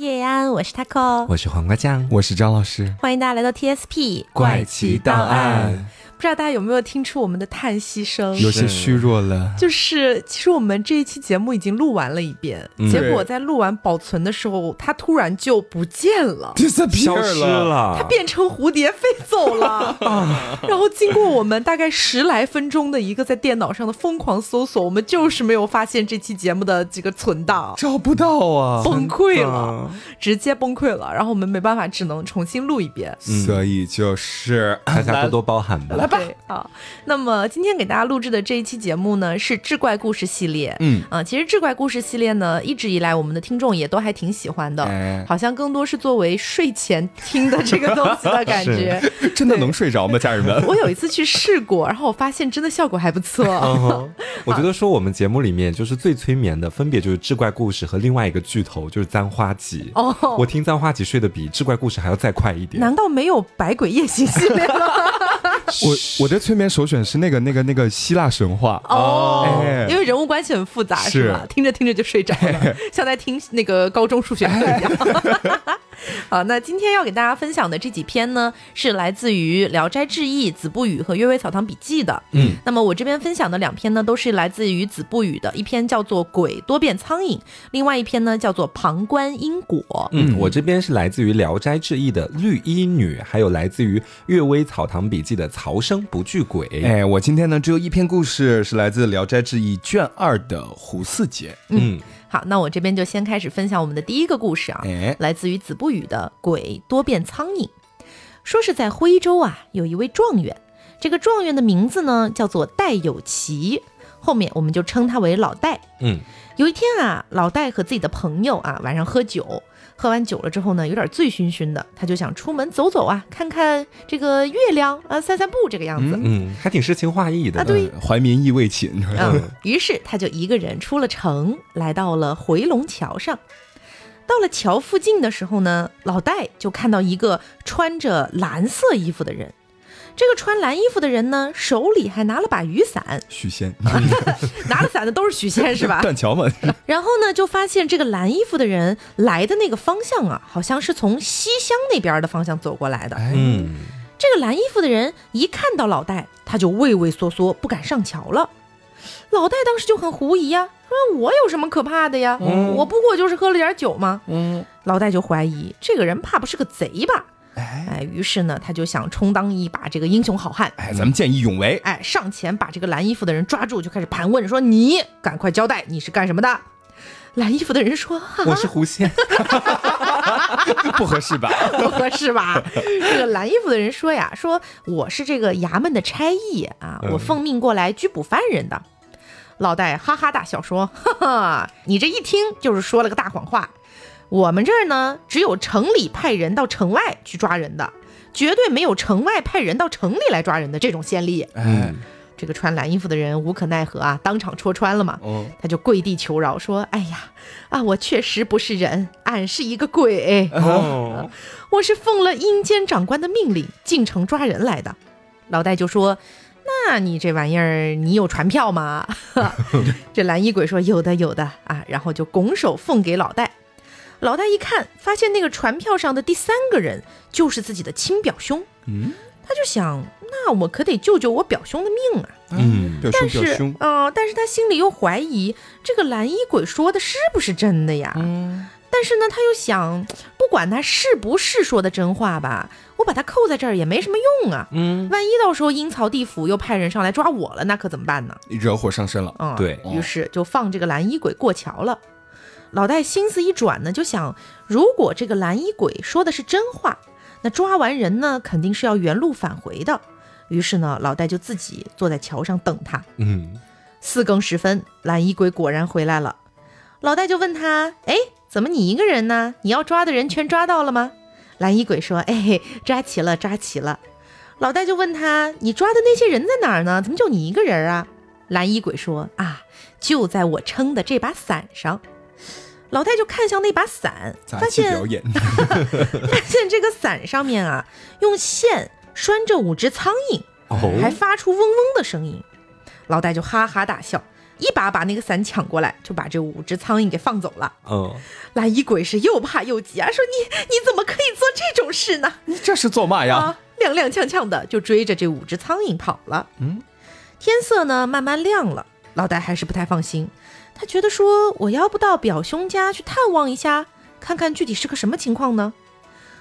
叶安，我是 taco，我是黄瓜酱，我是张老师，欢迎大家来到 TSP 怪奇档案。不知道大家有没有听出我们的叹息声？有些虚弱了。就是其实我们这一期节目已经录完了一遍，结果在录完保存的时候，它突然就不见了，消失了，它变成蝴蝶飞走了。然后经过我们大概十来分钟的一个在电脑上的疯狂搜索，我们就是没有发现这期节目的这个存档，找不到啊，崩溃了，直接崩溃了。然后我们没办法，只能重新录一遍。所以就是 大家多多包涵吧。对，好，那么今天给大家录制的这一期节目呢，是志怪故事系列。嗯啊，其实志怪故事系列呢，一直以来我们的听众也都还挺喜欢的，好像更多是作为睡前听的这个东西的感觉。真的能睡着吗，家人们？我有一次去试过，然后我发现真的效果还不错。我觉得说我们节目里面就是最催眠的，分别就是志怪故事和另外一个巨头就是簪花集。哦，我听簪花集睡得比志怪故事还要再快一点。难道没有百鬼夜行系列吗？我我的催眠首选是那个那个那个希腊神话。哦，因为人物关系很复杂，是。吧？听着听着就睡着了，像在听那个高中数学课一样。好，那今天要给大家分享的这几篇呢，是来自于《聊斋志异》《子不语》和《阅微草堂笔记》的。嗯，那么我这边分享的两篇呢，都是来自于《子不语》的，一篇叫做《鬼多变苍蝇》，另外一篇呢叫做《旁观因果》。嗯，我这边是来自于《聊斋志异》的《绿衣女》，还有来自于《阅微草堂笔记》的《曹生不惧鬼》。哎，我今天呢只有一篇故事，是来自《聊斋志异》卷二的胡四杰。嗯。好，那我这边就先开始分享我们的第一个故事啊，来自于子不语的《鬼多变苍蝇》。说是在徽州啊，有一位状元，这个状元的名字呢叫做戴有奇，后面我们就称他为老戴。嗯，有一天啊，老戴和自己的朋友啊晚上喝酒。喝完酒了之后呢，有点醉醺醺的，他就想出门走走啊，看看这个月亮啊，散散步这个样子。嗯，还挺诗情画意的啊。对，怀民意未寝。嗯，于是他就一个人出了城，来到了回龙桥上。到了桥附近的时候呢，老戴就看到一个穿着蓝色衣服的人。这个穿蓝衣服的人呢，手里还拿了把雨伞。许仙，拿了伞的都是许仙是吧？断桥嘛。然后呢，就发现这个蓝衣服的人来的那个方向啊，好像是从西乡那边的方向走过来的。嗯，这个蓝衣服的人一看到老戴，他就畏畏缩缩，不敢上桥了。老戴当时就很狐疑呀，说：“我有什么可怕的呀？我不过就是喝了点酒嘛？”嗯，老戴就怀疑这个人怕不是个贼吧？哎，于是呢，他就想充当一把这个英雄好汉。哎，咱们见义勇为。哎，上前把这个蓝衣服的人抓住，就开始盘问，说：“你赶快交代，你是干什么的？”蓝衣服的人说：“我是狐仙。”不合适吧？不合适吧？这个蓝衣服的人说呀：“说我是这个衙门的差役啊，我奉命过来拘捕犯人的。”老戴哈哈大笑说：“哈哈，你这一听就是说了个大谎话。”我们这儿呢，只有城里派人到城外去抓人的，绝对没有城外派人到城里来抓人的这种先例。哎，这个穿蓝衣服的人无可奈何啊，当场戳穿了嘛。哦，他就跪地求饶说：“哎呀，啊，我确实不是人，俺是一个鬼。哦，我是奉了阴间长官的命令进城抓人来的。”老戴就说：“那你这玩意儿，你有传票吗？” 这蓝衣鬼说：“有的，有的啊。”然后就拱手奉给老戴。老大一看，发现那个船票上的第三个人就是自己的亲表兄。嗯，他就想，那我可得救救我表兄的命啊。嗯，但是，啊，但是他心里又怀疑这个蓝衣鬼说的是不是真的呀？嗯，但是呢，他又想，不管他是不是说的真话吧，我把他扣在这儿也没什么用啊。嗯，万一到时候阴曹地府又派人上来抓我了，那可怎么办呢？惹火上身了。嗯，对于是就放这个蓝衣鬼过桥了。老戴心思一转呢，就想，如果这个蓝衣鬼说的是真话，那抓完人呢，肯定是要原路返回的。于是呢，老戴就自己坐在桥上等他。嗯，四更时分，蓝衣鬼果然回来了。老戴就问他：“哎，怎么你一个人呢？你要抓的人全抓到了吗？”蓝衣鬼说：“哎，抓齐了，抓齐了。”老戴就问他：“你抓的那些人在哪儿呢？怎么就你一个人啊？”蓝衣鬼说：“啊，就在我撑的这把伞上。”老戴就看向那把伞，发现 发现这个伞上面啊，用线拴着五只苍蝇，还发出嗡嗡的声音。老戴就哈哈大笑：“一把把那个伞抢过来，就把这五只苍蝇给放走了。嗯，蓝衣鬼是又怕又急啊，说你你怎么可以做这种事呢？你这是做嘛呀？啊，踉踉跄跄的就追着这五只苍蝇跑了。嗯，天色呢慢慢亮了，老戴还是不太放心，他觉得说我要不到表兄家去探望一下，看看具体是个什么情况呢？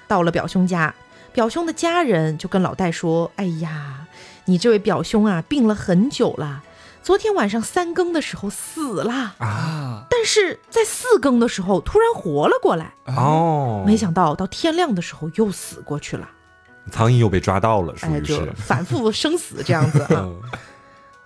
到了表兄家，表兄的家人就跟老戴说：“哎呀，你这位表兄啊，病了很久了，昨天晚上三更的时候死了啊，但是在四更的时候突然活了过来。哦，没想到到天亮的时候又死过去了。苍蝇又被抓到了，属哎，于。就是反复生死这样子啊。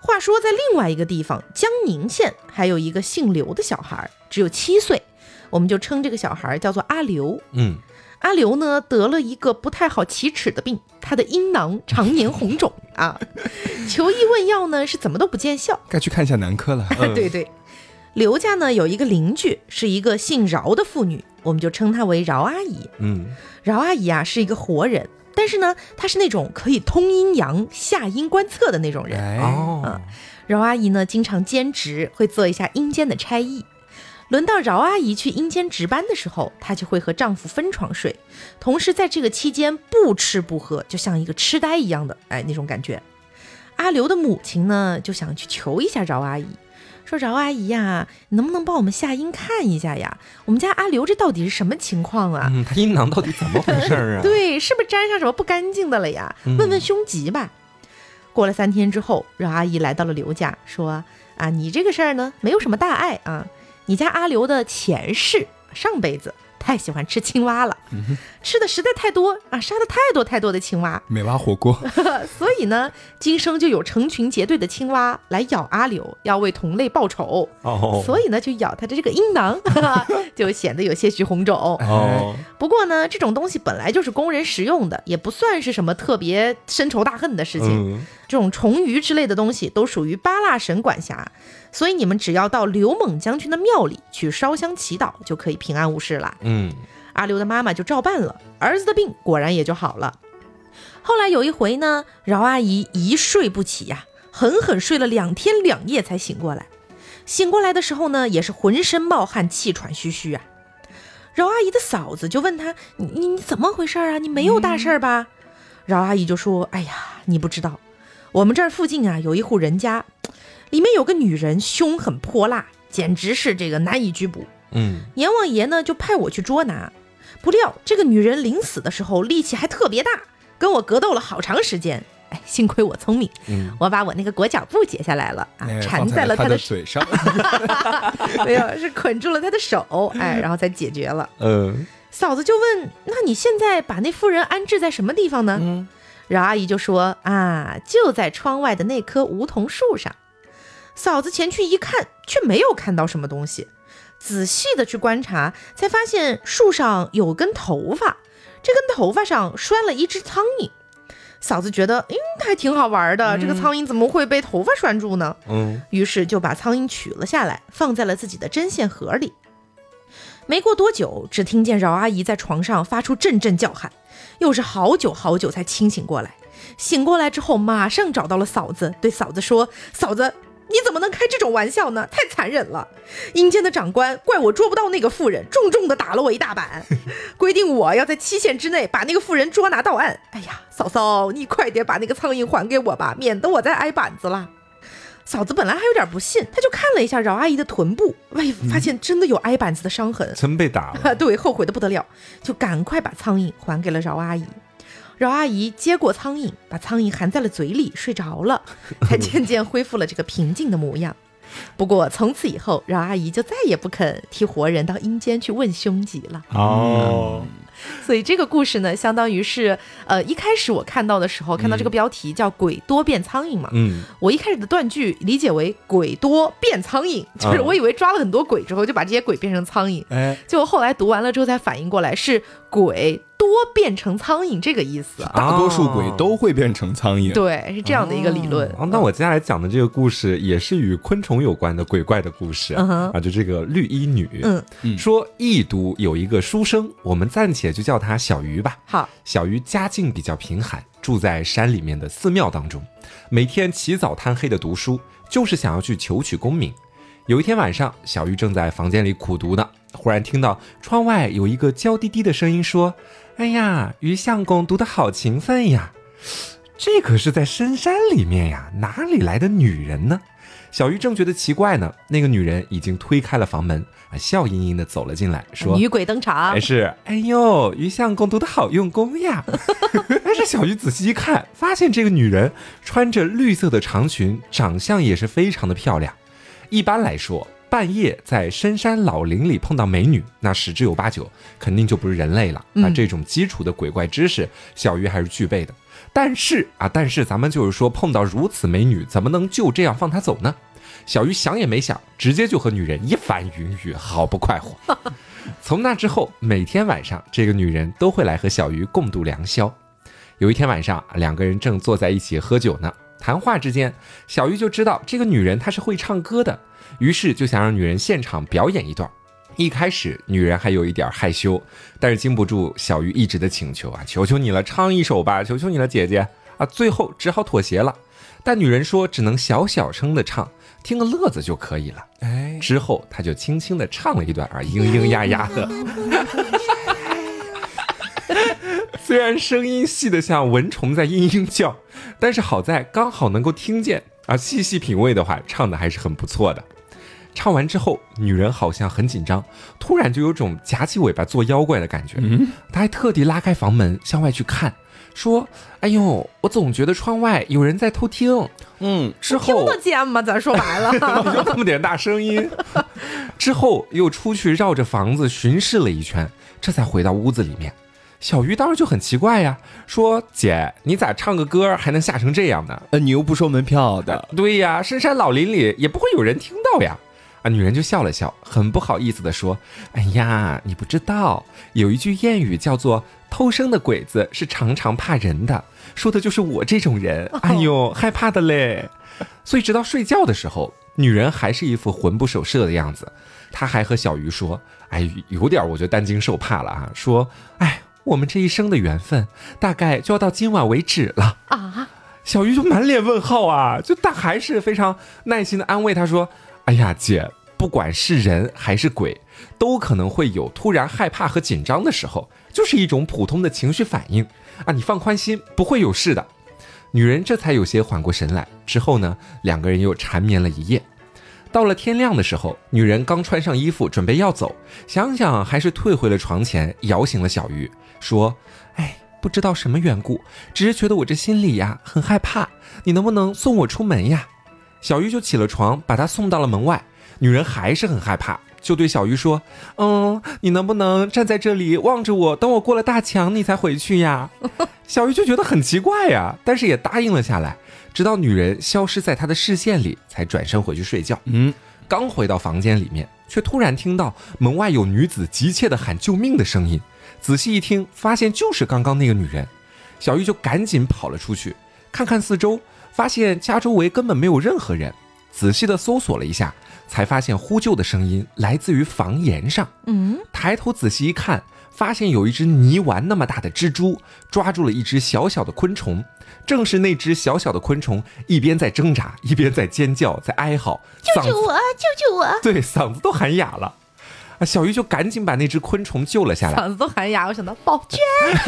话说，在另外一个地方，江宁县还有一个姓刘的小孩，只有七岁，我们就称这个小孩叫做阿刘。嗯，阿刘呢得了一个不太好启齿的病，他的阴囊常年红肿啊，求医问药呢是怎么都不见效。该去看一下男科了。对对，刘家呢有一个邻居是一个姓饶的妇女，我们就称她为饶阿姨。嗯，饶阿姨啊是一个活人，但是呢她是那种可以通阴阳、下阴观测的那种人。哎，嗯，饶阿姨呢，经常兼职，会做一下阴间的差役。轮到饶阿姨去阴间值班的时候，她就会和丈夫分床睡，同时在这个期间不吃不喝，就像一个痴呆一样的，哎，那种感觉。阿刘的母亲呢，就想去求一下饶阿姨，说：“饶阿姨呀，你能不能帮我们下阴看一下呀？我们家阿刘这到底是什么情况啊？嗯，他阴囊到底怎么回事儿啊？对，是不是沾上什么不干净的了呀？问问凶吉吧。过了三天之后，饶阿姨来到了刘家，说：“啊，你这个事儿呢，没有什么大碍啊。你家阿刘的前世上辈子太喜欢吃青蛙了，吃的实在太多啊，杀的太多太多的青蛙，美蛙火锅，所以呢，今生就有成群结队的青蛙来咬阿柳，要为同类报仇。哦，所以呢，就咬他的这个阴囊，就显得有些许红肿。哦，不过呢，这种东西本来就是供人食用的，也不算是什么特别深仇大恨的事情。嗯，这种虫鱼之类的东西都属于八蜡神管辖，所以你们只要到刘猛将军的庙里去烧香祈祷，就可以平安无事了。嗯，阿刘的妈妈就照办了，儿子的病果然也就好了。后来有一回呢，饶阿姨一睡不起呀、狠狠睡了两天两夜才醒过来。醒过来的时候呢，也是浑身冒汗，气喘吁吁啊。饶阿姨的嫂子就问她：“你你你怎么回事啊？你没有大事儿吧？”饶阿姨就说：“哎呀，你不知道，我们这儿附近啊有一户人家，里面有个女人凶狠泼辣，简直是这个难以拘捕。嗯，阎王爷呢就派我去捉拿，不料这个女人临死的时候力气还特别大，跟我格斗了好长时间。哎，幸亏我聪明，嗯我把我那个裹脚布解下来了啊，哎缠放了他在了她的嘴上。没有，是捆住了她的手，哎，然后才解决了。嗯，嫂子就问：“那你现在把那妇人安置在什么地方呢？”嗯饶阿姨就说：“啊，就在窗外的那棵梧桐树上。”嫂子前去一看，却没有看到什么东西。仔细的去观察，才发现树上有根头发，这根头发上拴了一只苍蝇。嫂子觉得，嗯，还挺好玩的，这个苍蝇怎么会被头发拴住呢？嗯，于是就把苍蝇取了下来，放在了自己的针线盒里。没过多久，只听见饶阿姨在床上发出阵阵叫喊，又是好久好久才清醒过来。醒过来之后，马上找到了嫂子，对嫂子说：“嫂子，你怎么能开这种玩笑呢？太残忍了！阴间的长官怪我捉不到那个妇人，重重的打了我一大板，规定我要在期限之内把那个妇人捉拿到案。哎呀，嫂嫂，你快点把那个苍蝇还给我吧，免得我再挨板子了。”嫂子本来还有点不信，她就看了一下饶阿姨的臀部，喂，发现真的有挨板子的伤痕，真被打 对，后悔的不得了，就赶快把苍蝇还给了饶阿姨。饶阿姨接过苍蝇，把苍蝇含在了嘴里，睡着了，才渐渐恢复了这个平静的模样。不过从此以后，饶阿姨就再也不肯替活人到阴间去问凶吉了。哦，所以这个故事呢，相当于是，呃，一开始我看到的时候，看到这个标题叫“鬼多变苍蝇”嘛，嗯，我一开始的断句理解为“鬼多变苍蝇”，就是我以为抓了很多鬼之后，就把这些鬼变成苍蝇。哎，结果后来读完了之后才反应过来，是鬼多变成苍蝇这个意思。大多数鬼都会变成苍蝇。对，是这样的一个理论。哦，那我接下来讲的这个故事也是与昆虫有关的鬼怪的故事、嗯啊，就这个绿衣女，嗯嗯说异都有一个书生，我们暂且就叫他小鱼吧。好，小鱼家境比较贫寒，住在山里面的寺庙当中，每天起早贪黑的读书，就是想要去求取功名。有一天晚上，小鱼正在房间里苦读呢，忽然听到窗外有一个娇滴滴的声音说：“哎呀，于相公读得好勤奋呀！这可是在深山里面呀，哪里来的女人呢？”小鱼正觉得奇怪呢，那个女人已经推开了房门，啊，笑盈盈的走了进来，说：“女鬼登场。”还是，哎呦，于相公读得好用功呀！但是小鱼仔细一看，发现这个女人穿着绿色的长裙，长相也是非常的漂亮。一般来说，半夜在深山老林里碰到美女，那十之有八九肯定就不是人类了。那这种基础的鬼怪知识，小鱼还是具备的。但是啊，但是咱们就是说，碰到如此美女，怎么能就这样放她走呢？小鱼想也没想，直接就和女人一番云雨，好不快活。从那之后，每天晚上，这个女人都会来和小鱼共度良宵。有一天晚上，两个人正坐在一起喝酒呢。谈话之间，小鱼就知道这个女人她是会唱歌的，于是就想让女人现场表演一段。一开始，女人还有一点害羞，但是经不住小鱼一直的请求啊，求求你了，唱一首吧，求求你了，姐姐啊，最后只好妥协了。但女人说只能小小声的唱，听个乐子就可以了。哎，之后她就轻轻的唱了一段啊，嘤嘤呀呀的。虽然声音细得像蚊虫在嘤嘤叫，但是好在刚好能够听见啊。细细品味的话，唱的还是很不错的。唱完之后，女人好像很紧张，突然就有种夹起尾巴做妖怪的感觉。嗯，她还特地拉开房门向外去看，说：“哎呦，我总觉得窗外有人在偷听。”嗯，之后听得见吗？咱说白了，就这么点大声音。之后又出去绕着房子巡视了一圈，这才回到屋子里面。小鱼当时就很奇怪呀，说：“姐，你咋唱个歌还能吓成这样呢？呃，你又不收门票的。”对呀，深山老林里也不会有人听到呀。啊，女人就笑了笑，很不好意思的说：“哎呀，你不知道，有一句谚语叫做‘偷生的鬼子是常常怕人的’，说的就是我这种人。哎呦，害怕的嘞。所以直到睡觉的时候，女人还是一副魂不守舍的样子。她还和小鱼说：‘哎，有点我就担惊受怕了啊。’说：‘哎。’我们这一生的缘分，大概就要到今晚为止了啊！小鱼就满脸问号啊，就但还是非常耐心的安慰他说：“哎呀，姐，不管是人还是鬼，都可能会有突然害怕和紧张的时候，就是一种普通的情绪反应啊！你放宽心，不会有事的。”女人这才有些缓过神来。之后呢，两个人又缠绵了一夜。到了天亮的时候，女人刚穿上衣服准备要走，想想还是退回了床前，摇醒了小鱼，说：“哎，不知道什么缘故，只是觉得我这心里呀很害怕，你能不能送我出门呀？”小鱼就起了床，把她送到了门外。女人还是很害怕，就对小鱼说：“嗯，你能不能站在这里望着我，等我过了大墙，你才回去呀？” 小鱼就觉得很奇怪呀，但是也答应了下来。直到女人消失在他的视线里，才转身回去睡觉。嗯，刚回到房间里面，却突然听到门外有女子急切的喊救命的声音。仔细一听，发现就是刚刚那个女人。小玉就赶紧跑了出去，看看四周，发现家周围根本没有任何人。仔细的搜索了一下，才发现呼救的声音来自于房檐上。嗯，抬头仔细一看。发现有一只泥丸那么大的蜘蛛抓住了一只小小的昆虫，正是那只小小的昆虫一边在挣扎，一边在尖叫，在哀嚎：“救救我！救救我！”对，嗓子都喊哑了。啊，小鱼就赶紧把那只昆虫救了下来。嗓子都喊哑，我想到宝娟，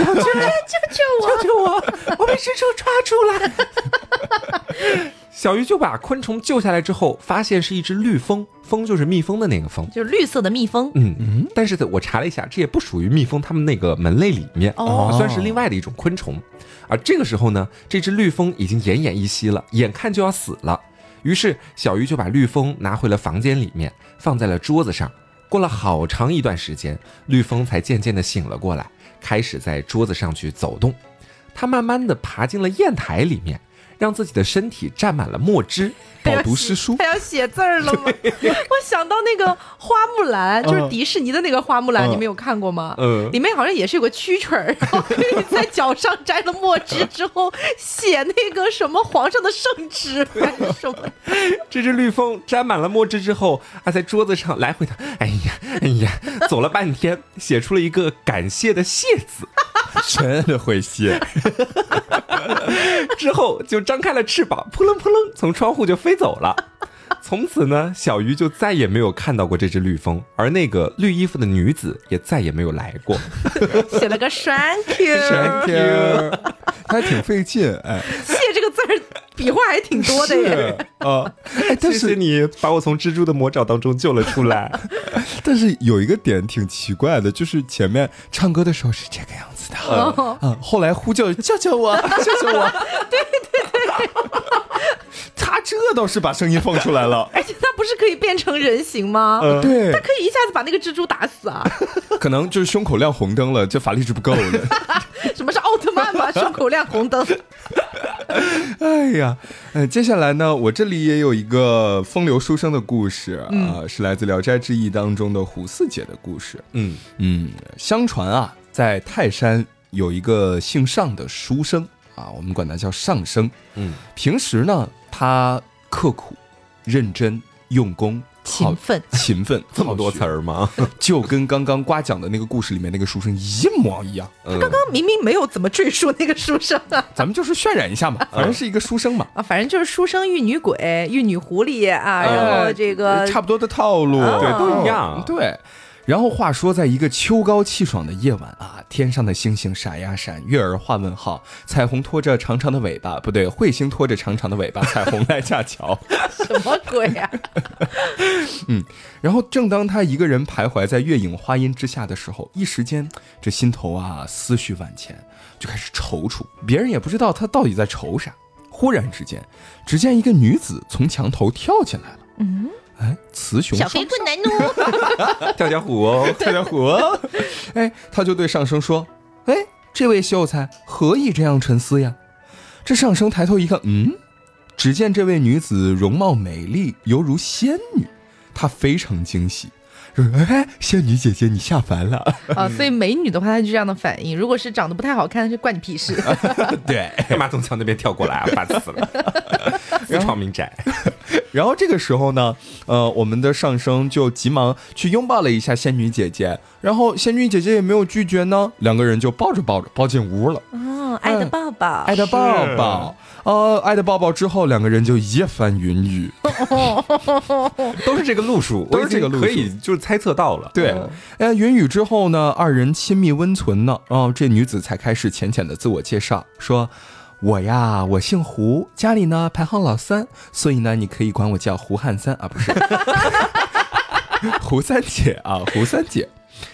宝娟，救救我！救救我！我被蜘蛛抓住了。小鱼就把昆虫救下来之后，发现是一只绿蜂，蜂就是蜜蜂的那个蜂，就是绿色的蜜蜂。嗯嗯。但是我查了一下，这也不属于蜜蜂它们那个门类里面，哦，算是另外的一种昆虫。而这个时候呢，这只绿蜂已经奄奄一息了，眼看就要死了。于是小鱼就把绿蜂拿回了房间里面，放在了桌子上。过了好长一段时间，绿风才渐渐的醒了过来，开始在桌子上去走动。他慢慢的爬进了砚台里面。让自己的身体沾满了墨汁，饱读诗书。他要写字儿了吗？我想到那个花木兰，就是迪士尼的那个花木兰，你们有看过吗？嗯，里面好像也是有个蛐蛐儿，然后在脚上沾了墨汁之后写那个什么皇上的圣旨什么。这只绿蜂沾满了墨汁之后啊，在桌子上来回的，哎呀哎呀，走了半天，写出了一个感谢的谢字，真的会谢。之后就张开了翅膀，扑棱扑棱从窗户就飞走了。从此呢，小鱼就再也没有看到过这只绿蜂，而那个绿衣服的女子也再也没有来过。写了个 thank you，天天，他还挺费劲，哎，谢这个字儿笔画还挺多的耶。是啊，哎，但谢谢是你把我从蜘蛛的魔爪当中救了出来。但是有一个点挺奇怪的，就是前面唱歌的时候是这个样子的，哦啊，后来呼叫救救我，救救我，对对对，他这倒是把声音放出来了，而且他不是可以变成人形吗？对他，可以一下子把那个蜘蛛打死啊！可能就是胸口亮红灯了，这法力值不够的。什么是奥特曼吧？胸口亮红灯。哎呀，呃，接下来呢，我这里也有一个风流书生的故事啊、嗯是来自《聊斋志异》当中的胡四姐的故事。嗯嗯，相传啊，在泰山有一个姓尚的书生啊，我们管他叫尚生。嗯，平时呢，他刻苦、认真、用功、勤奋勤奋，这么多词儿，儿吗？就跟刚刚瓜讲的那个故事里面那个书生一模一样。他刚刚明明没有怎么赘述那个书生啊 咱们就是渲染一下嘛，反正是一个书生嘛。啊，反正就是书生遇女鬼、遇女狐狸啊，然后这个呃差不多的套路，哦对，都一样。对。然后话说，在一个秋高气爽的夜晚啊，天上的星星闪呀闪，月儿画问号，彩虹拖着长长的尾巴，不对，彗星拖着长长的尾巴，彩虹来架桥。什么鬼啊？然后正当他一个人徘徊在月影花荫之下的时候，一时间这心头啊思绪万千，就开始踌躇，别人也不知道他到底在愁啥。忽然之间，只见一个女子从墙头跳进来了。嗯，哎，雌雄小双飞棍男奴，跳跳虎哦，跳跳虎哦，哎，他就对上生说：“哎，这位秀才何以这样沉思呀？”这上生抬头一看，嗯，只见这位女子容貌美丽，犹如仙女，他非常惊喜，说：“哎，仙女姐姐，你下凡了。啊，所以美女的话，她就这样的反应；如果是长得不太好看，就关你屁事。”对，干嘛从墙那边跳过来啊？烦死了！私闯民宅。然后这个时候呢，呃，我们的上升就急忙去拥抱了一下仙女姐姐，然后仙女姐姐也没有拒绝呢，两个人就抱着抱着抱进屋了。哦，爱的抱抱，爱的抱抱。呃，爱的抱抱之后，两个人就一番云雨。都是这个路数，都是这个路数可以就是猜测到了。对，哎，云雨之后呢，二人亲密温存呢，哦，这女子才开始浅浅的自我介绍，说：“我呀，我姓胡，家里呢排行老三，所以呢，你可以管我叫胡汉三啊，不是，胡三姐啊，胡三姐。”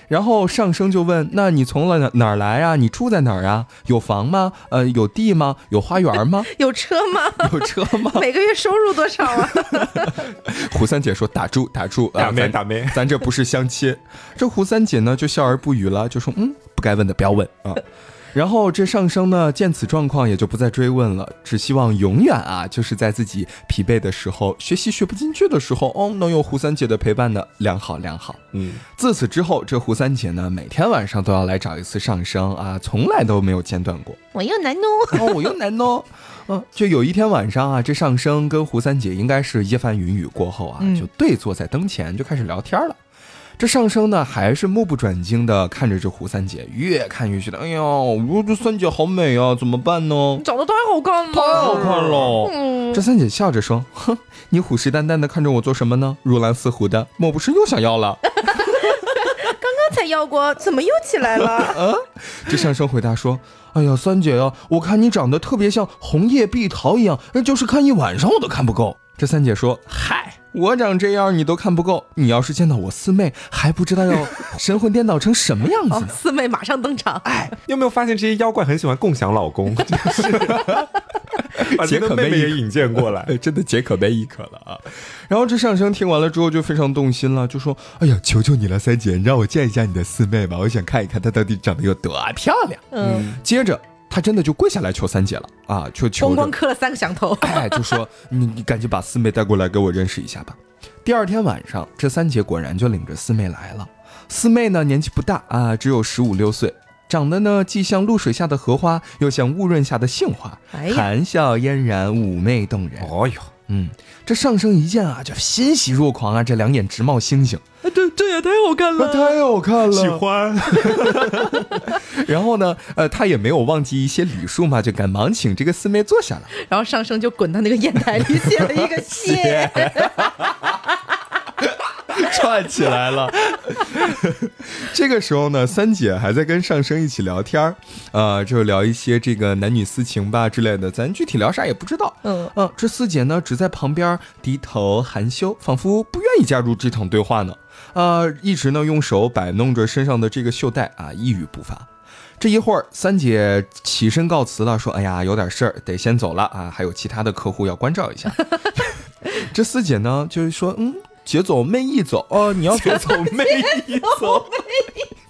然后上升就问：“那你从了哪哪儿来啊、你住在哪儿啊？有房吗？呃，有地吗？有花园吗？有车吗？有车吗？” 每个月收入多少啊？胡三姐说：“打住，打住，啊打咩咱打没咱这不是相亲。”这胡三姐呢就笑而不语了，就说：“嗯，不该问的不要问啊。”然后这上升呢见此状况也就不再追问了，只希望永远啊就是在自己疲惫的时候、学习学不进去的时候，哦，能有胡三姐的陪伴呢，良好良好。嗯，自此之后，这胡三姐呢每天晚上都要来找一次上升啊，从来都没有间断过。我又难弄。哦，我又难哦。嗯，就有一天晚上啊，这上升跟胡三姐应该是一番云雨过后啊，嗯就对坐在灯前就开始聊天了。这上生呢，还是目不转睛的看着这胡三姐，越看越觉得，哎呀，我这三姐好美啊，怎么办呢？长得太好看了，太好看了。嗯，这三姐笑着说：“哼，你虎视眈眈的看着我做什么呢？如狼似虎的，莫不是又想要了 刚才要过，怎么又起来了？？” 这上生回答说：“哎呀，三姐呀、我看你长得特别像红叶碧桃一样，就是看一晚上我都看不够。”这三姐说：“嗨，我长这样你都看不够，你要是见到我四妹，还不知道要 神魂颠倒成什么样子。四妹马上登场。哎，你有没有发现这些妖怪很喜欢共享老公？就 是把自己的妹妹也引荐过来。哎，真的解渴杯一可了啊！然后这上生听完了之后就非常动心了，就说：“哎呀，求求你了，三姐，你让我见一下你的四妹吧，我想看一看她到底长得有多漂亮。嗯，”接着他真的就跪下来求三姐了啊，就求着咣咣磕了三个响头。哎，就说你你赶紧把四妹带过来给我认识一下吧。第二天晚上，这三姐果然就领着四妹来了。四妹呢年纪不大啊，只有十五六岁，长得呢既像露水下的荷花，又像雾润下的杏花，哎呀含笑嫣然，妩媚动人。哦哟，嗯，这上升一见啊，就欣喜若狂啊，这两眼直冒星星，这这也太好看了太好看了。喜欢。然后呢，呃，他也没有忘记一些礼数嘛，就赶忙请这个四妹坐下了。然后上升就滚到那个砚台里写了一个谢。串起来了。这个时候呢，三姐还在跟上升一起聊天儿，呃，就聊一些这个男女私情吧之类的，咱具体聊啥也不知道。嗯嗯，这四姐呢，只在旁边低头含羞，仿佛不愿意加入这场对话呢。呃，一直呢用手摆弄着身上的这个袖带啊，一语不发。这一会儿，三姐起身告辞了，说：“哎呀，有点事儿，得先走了啊，还有其他的客户要关照一下。” 这四姐呢，就是说：“嗯。”姐走妹一走哦，你要姐走妹一走，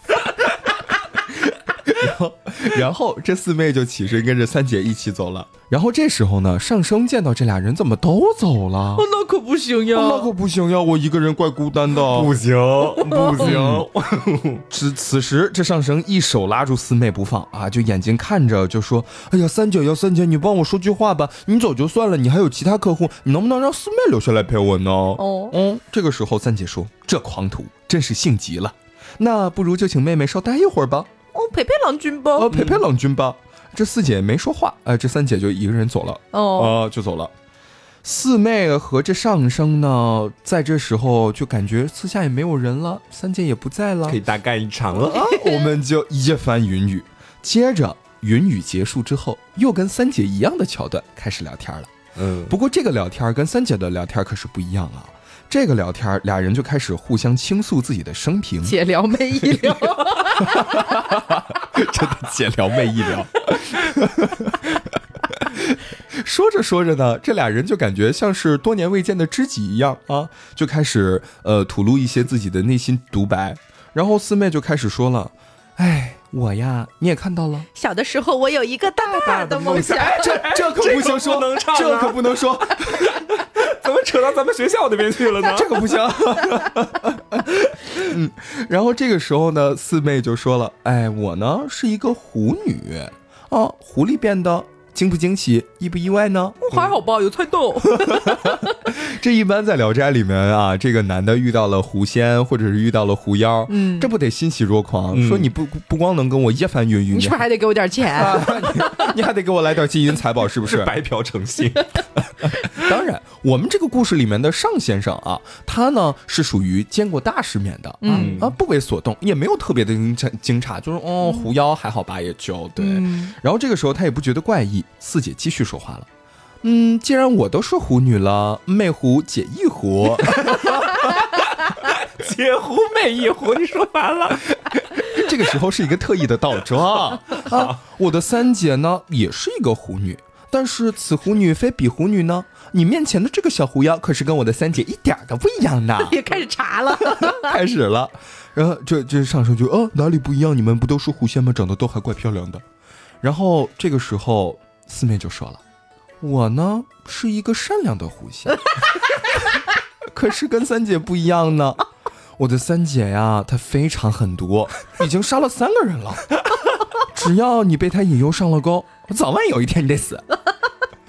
然后，然后这四妹就起身跟着三姐一起走了。然后这时候呢，上升见到这俩人怎么都走了？那可不行呀，那可不行呀，我一个人怪孤单的。不行，不行。此此时，这上升一手拉住四妹不放啊，就眼睛看着就说：“哎呀，三姐呀，三姐，你帮我说句话吧。你走就算了，你还有其他客户，你能不能让四妹留下来陪我呢？”哦，嗯，这个时候三姐说：“这狂徒真是性急了，那不如就请妹妹稍待一会儿吧。”哦，陪陪郎君吧。呃，陪陪郎君吧。这四姐没说话，哎，这三姐就一个人走了，哦，呃，就走了。四妹和这上升呢，在这时候就感觉四下也没有人了，三姐也不在了可以，大干一场了。啊，我们就一番云雨。接着云雨结束之后，又跟三姐一样的桥段开始聊天了。嗯，不过这个聊天跟三姐的聊天可是不一样啊。这个聊天，俩人就开始互相倾诉自己的生平，姐聊妹一聊，真的姐聊妹一聊。说着说着呢，这俩人就感觉像是多年未见的知己一样啊，就开始呃吐露一些自己的内心独白。然后四妹就开始说了：“哎，我呀，你也看到了，小的时候我有一个大大的梦想，这这可不行说，能唱啊。这可不能说，怎么扯到咱们学校那边去了呢？这可不行。嗯，然后这个时候呢，四妹就说了：“哎，我呢是一个狐女。啊，狐狸变的，惊不惊喜，意不意外呢？还好吧，有猜到。这一般在《聊斋》里面啊，这个男的遇到了狐仙，或者是遇到了狐妖，嗯这不得欣喜若狂，嗯说你不不光能跟我一番云雨，你是不是还得给我点钱？啊，你你还得给我来点金银财宝，是不是？白嫖成性。当然，我们这个故事里面的尚先生啊，他呢是属于见过大世面的，啊嗯啊，不为所动，也没有特别的惊诧惊诧，就是哦，狐妖还好吧，也就对。嗯然后这个时候他也不觉得怪异，四姐继续说话了。嗯，既然我都是狐女了，媚狐解一狐，姐狐妹一狐，你说完了。这个时候是一个特意的倒装 啊。我的三姐呢也是一个狐女，但是此狐女非彼狐女呢。你面前的这个小狐妖可是跟我的三姐一点儿都不一样的。也开始查了。开始了，然后这这上升就哦哪里不一样？你们不都是狐仙吗？长得都还怪漂亮的。然后这个时候四妹就说了，我呢是一个善良的狐仙，可是跟三姐不一样呢。我的三姐呀，她非常狠毒，已经杀了三个人了。只要你被他引诱上了钩，早晚有一天你得死。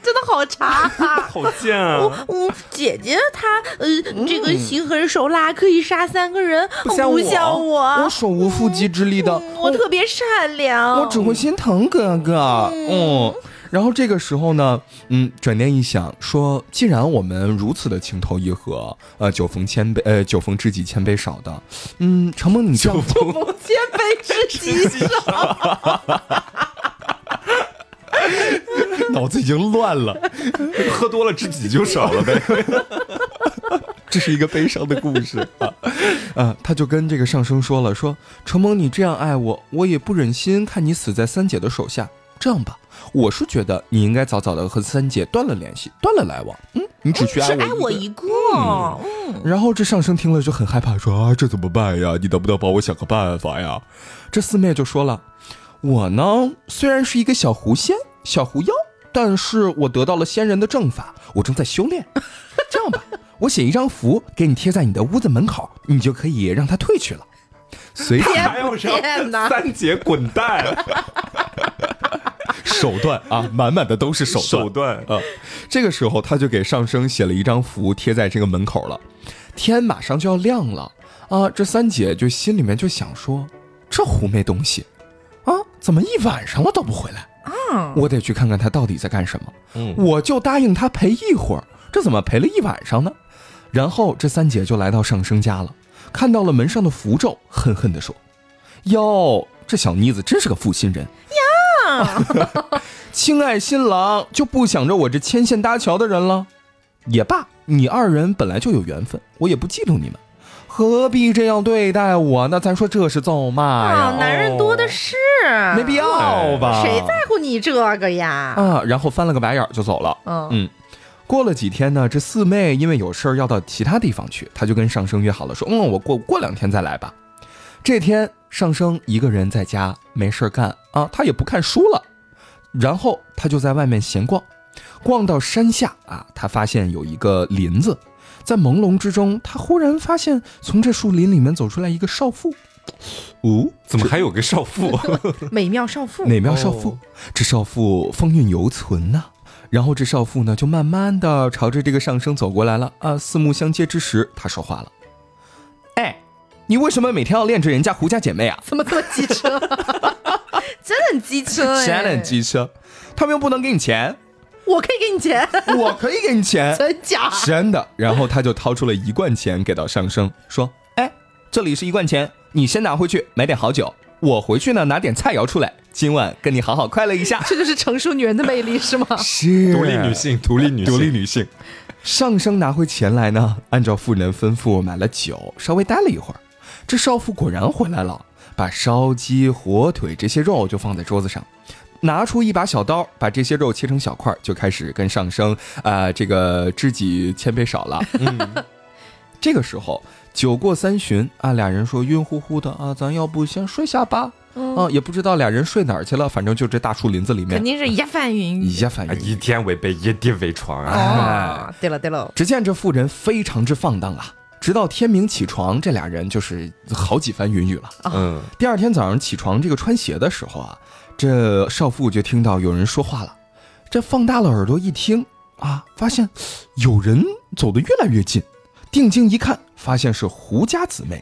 真的好查、好贱啊！我我，姐姐她呃，这个心狠手辣，可以杀三个人，不像我像我，我手无缚鸡之力的，嗯我特别善良，我只会心疼哥哥。嗯，然后这个时候呢，嗯，转念一想，说既然我们如此的情投意合，呃，酒逢千杯，呃，酒逢知己千杯少的，嗯，承蒙你这样，我千杯知己少，脑子已经乱了，喝多了知己就少了呗。这是一个悲伤的故事啊。啊，他就跟这个上升说了，说承蒙你这样爱我，我也不忍心看你死在三姐的手下。这样吧，我是觉得你应该早早的和三姐断了联系，断了来往。嗯，你只需爱只爱我一个，嗯，然后这上生听了就很害怕，说啊，这怎么办呀？你能不能帮我想个办法呀？这四妹就说了，我呢虽然是一个小狐仙、小狐妖，但是我得到了仙人的正法，我正在修炼。这样吧，我写一张符给你贴在你的屋子门口，你就可以让它退去了。随即天 还要让天哪三姐滚蛋，手段啊，满满的都是手段。段啊，这个时候他就给上生写了一张符，贴在这个门口了。天马上就要亮了啊，这三姐就心里面就想说，这狐没东西啊，怎么一晚上了都不回来？啊，我得去看看他到底在干什么。嗯我就答应他陪一会儿，这怎么陪了一晚上呢？然后这三姐就来到上生家了，看到了门上的符咒，恨恨地说：“哟，这小妮子真是个负心人呀！亲爱新郎就不想着我这牵线搭桥的人了？也罢，你二人本来就有缘分，我也不嫉妒你们，何必这样对待我呢？咱说这是咒骂呀？啊，男人多的是，没必要吧？谁在乎你这个呀？啊？然后翻了个白眼儿就走了。嗯嗯，过了几天呢，这四妹因为有事儿要到其他地方去，她就跟上生约好了，说：“嗯，我过过两天再来吧。”这天上生一个人在家没事儿干啊，他也不看书了，然后他就在外面闲逛，逛到山下啊，他发现有一个林子，在朦胧之中，他忽然发现从这树林里面走出来一个少妇。哦，怎么还有个少妇？美妙少妇，美妙少妇？哦这少妇风韵犹存呐、然后这少妇呢，就慢慢的朝着这个上升走过来了啊。四目相接之时，她说话了：“哎，你为什么每天要恋着人家胡家姐妹啊？怎么这么机车？真的很机车哎！谁很机车？他们又不能给你钱，我可以给你钱，我可以给你钱，真假？真的。然后他就掏出了一罐钱给到上升，说：“哎，这里是一罐钱，你先拿回去买点好酒，我回去呢拿点菜肴出来，今晚跟你好好快乐一下。”这就是成熟女人的魅力，是吗？是独立女性，独立女性，独立女性。上升拿回钱来呢，按照妇人吩咐买了酒，稍微待了一会儿。这少妇果然回来了，把烧鸡、火腿这些肉就放在桌子上，拿出一把小刀，把这些肉切成小块，就开始跟上生啊、这个知己千杯少了。嗯，这个时候酒过三巡啊，俩人说晕乎乎的啊，咱要不先睡下吧？嗯，啊，也不知道俩人睡哪儿去了，反正就这大树林子里面肯，定是一番云雨。一下反啊应。一天为被，一地为床啊！哦，对了对了，只见这妇人非常之放荡啊，直到天明起床，这俩人就是好几番云雨了。嗯，第二天早上起床，这个穿鞋的时候啊，这少妇就听到有人说话了，这放大了耳朵一听啊，发现有人走得越来越近，定睛一看，发现是胡家姊妹。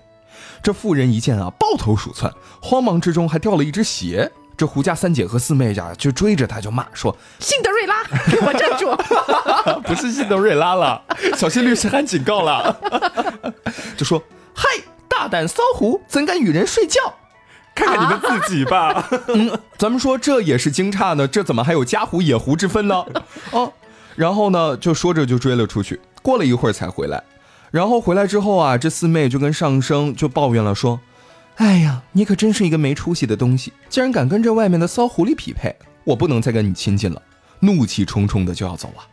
这妇人一见啊，抱头鼠窜，慌忙之中还掉了一只鞋。这胡家三姐和四妹家就追着他就骂说辛德瑞拉，给我站住！不是辛德瑞拉了，小心律师函警 告了，就说：“嗨，大胆骚狐，怎敢与人睡觉看看你们自己吧。”咱们说这也是惊诧呢，这怎么还有家狐野狐之分呢？哦，然后呢，就说着就追了出去，过了一会儿才回来。然后回来之后啊，这四妹就跟上生就抱怨了，说：“哎呀，你可真是一个没出息的东西，竟然敢跟这外面的骚狐狸匹配，我不能再跟你亲近了。”怒气冲冲的就要走啊。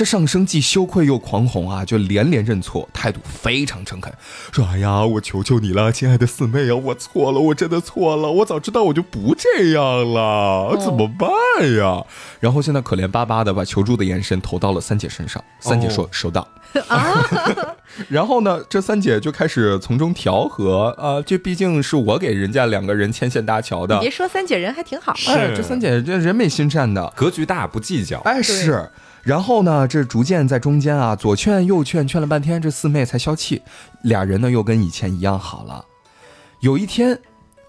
这上生既羞愧又狂红啊，就连连认错，态度非常诚恳，说：“哎呀，我求求你了，亲爱的四妹啊，我错了，我真的错了，我早知道我就不这样了，怎么办呀？”然后现在可怜巴巴的把求助的眼神投到了三姐身上，三姐说：“收到。” 然后呢，这三姐就开始从中调和啊，这毕竟是我给人家两个人牵线搭桥的别，说三姐人还挺好，哎，是这三姐这人美心善的，格局大，不计较。哎，是。然后呢，这逐渐在中间啊，左劝右劝，劝了半天，这四妹才消气，俩人呢又跟以前一样好了。有一天，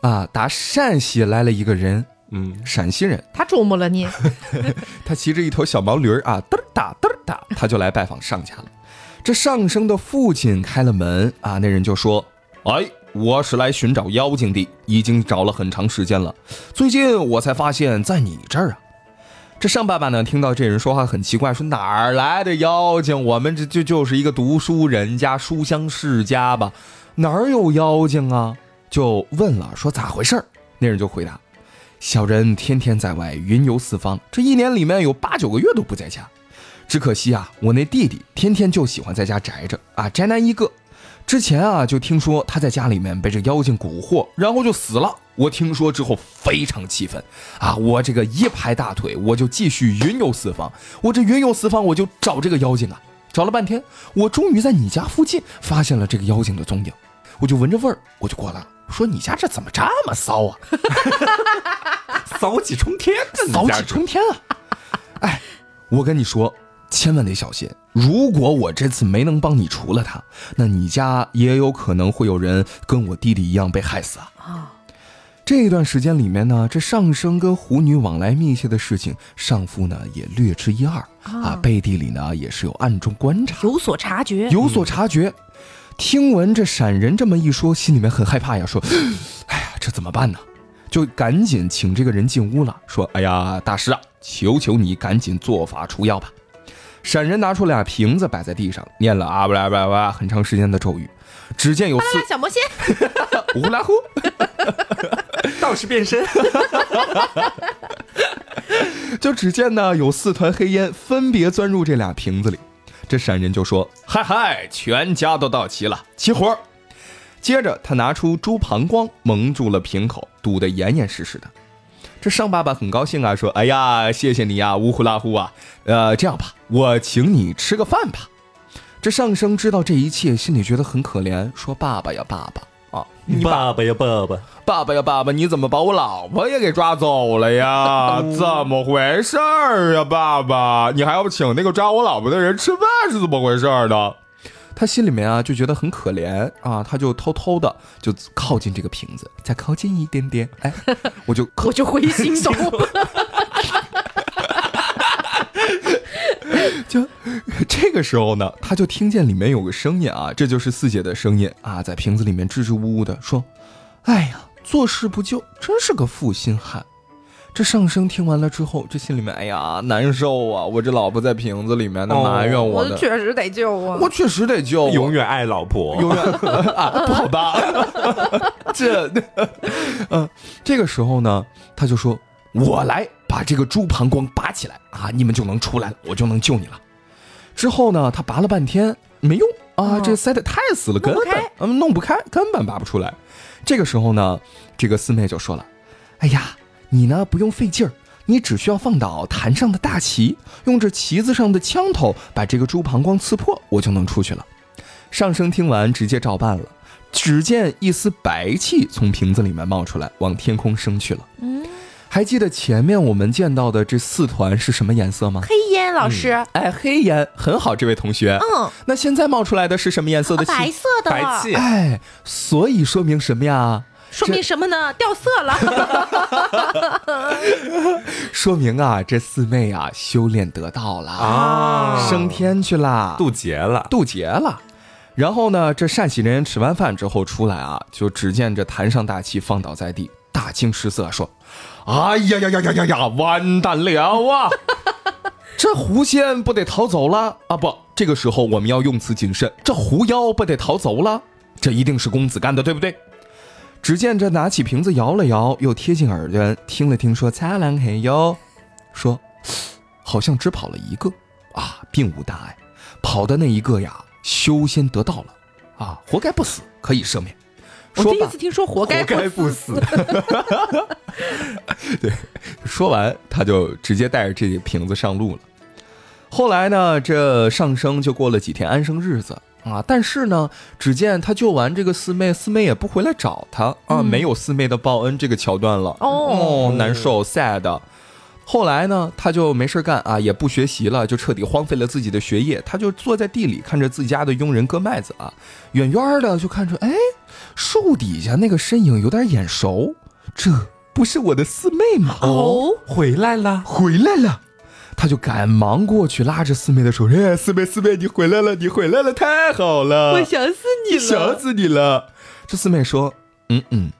啊，打陕西来了一个人，嗯，陕西人，他琢磨了你，他骑着一头小毛驴儿啊，嘚儿哒嘚儿哒，他就来拜访上家了。这上生的父亲开了门啊，那人就说：“哎，我是来寻找妖精的，已经找了很长时间了，最近我才发现，在你这儿啊。”这上爸爸呢，听到这人说话很奇怪，说哪儿来的妖精？我们这就就是一个读书人家，书香世家吧，哪儿有妖精啊？就问了，说咋回事儿？那人就回答：小人天天在外云游四方，这一年里面有八九个月都不在家。只可惜啊，我那弟弟天天就喜欢在家宅着啊，宅男一个。之前啊，就听说他在家里面被这妖精蛊惑，然后就死了。我听说之后非常气愤啊，我这个一拍大腿，我就继续云游四方。我这云游四方，我就找这个妖精啊，找了半天，我终于在你家附近发现了这个妖精的踪影。我就闻着味儿，我就过来了。说你家这怎么这么骚啊？骚气冲天，骚气冲天啊！哎，我跟你说，千万得小心。如果我这次没能帮你除了他，那你家也有可能会有人跟我弟弟一样被害死啊！啊，这一段时间里面呢，这上生跟狐女往来密切的事情，上夫呢也略知一二啊，背地里呢也是有暗中观察，有所察觉。有所察觉。听闻这闪人这么一说，心里面很害怕呀，说：“哎呀，这怎么办呢？”就赶紧请这个人进屋了，说：“哎呀，大师啊，求求你赶紧做法除妖吧。”闪人拿出俩瓶子摆在地上，念了啊不啦不啦不啦很长时间的咒语，只见有四小魔仙，呼啦呼，道士变身，就只见呢有四团黑烟分别钻入这俩瓶子里。这闪人就说：“嗨嗨，全家都到齐了，齐活！”接着他拿出猪膀胱蒙住了瓶口，堵得严严实实的。这尚爸爸很高兴啊，说：“哎呀，谢谢你呀，呜呼啦呼啊！呃，这样吧，我请你吃个饭吧。”这上生知道这一切，心里觉得很可怜，说：“爸爸呀，爸爸啊，你爸爸呀爸爸，爸爸呀，爸爸，你怎么把我老婆也给抓走了呀？怎么回事儿呀，爸爸？你还要请那个抓我老婆的人吃饭是怎么回事儿呢？他心里面啊就觉得很可怜啊，他就偷偷的就靠近这个瓶子，再靠近一点点，哎，我就我就会心动。就这个时候呢，他就听见里面有个声音啊，这就是四姐的声音啊，在瓶子里面支支吾吾的说：“哎呀，做事不救，真是个负心汉。”这上升听完了之后，这心里面哎呀难受啊！我这老婆在瓶子里面，那埋怨我呢，确实得救啊！我确实得救，永远爱老婆，永远 啊，不好吧？这，嗯，这个时候呢，他就说：“我来把这个猪膀胱拔起来啊，你们就能出来了，我就能救你了。”之后呢，他拔了半天没用啊，哦这塞的太死了，根本嗯弄不开，根本拔不出来。这个时候呢，这个四妹就说了：“哎呀，你呢不用费劲儿，你只需要放倒坛上的大旗，用这旗子上的枪头把这个猪膀胱刺破，我就能出去了。”上生听完，直接照办了。只见一丝白气从瓶子里面冒出来，往天空升去了。嗯，还记得前面我们见到的这四团是什么颜色吗？黑烟老师，哎，黑烟，很好，这位同学。嗯，那现在冒出来的是什么颜色的气？白色的，白气哎，所以说明什么呀？说明什么呢？掉色了。说明啊，这四妹啊修炼得道了啊升天去啦，渡劫了，渡劫了。然后呢，这善喜人吃完饭之后出来啊，就只见这坛上大旗放倒在地，大惊失色，说：“哎呀呀呀呀呀呀，完蛋了啊！这狐仙不得逃走了啊？不，这个时候我们要用词谨慎，这狐妖不得逃走了？这一定是公子干的，对不对？”只见这拿起瓶子摇了摇，又贴近耳边听了听，说：“擦亮嘿哟。”说：“好像只跑了一个啊，并无大碍。跑的那一个呀，修仙得道了啊，活该不死，可以赦免。”我第一次，听说活该活该不死”，对。说完他就直接带着这瓶子上路了。后来呢，这上生就过了几天安生日子啊，但是呢，只见他救完这个四妹，四妹也不回来找他啊，嗯没有四妹的报恩这个桥段了。哦难受，sad。后来呢，他就没事干啊，也不学习了，就彻底荒废了自己的学业。他就坐在地里看着自家的佣人割麦子啊，远远的就看出，哎，树底下那个身影有点眼熟，这不是我的四妹吗？哦，回来了，回来了。他就赶忙过去拉着四妹的手，哎，四妹，四妹，你回来了，你回来了，太好了，我想死你了想。死你了。这四妹说，嗯嗯，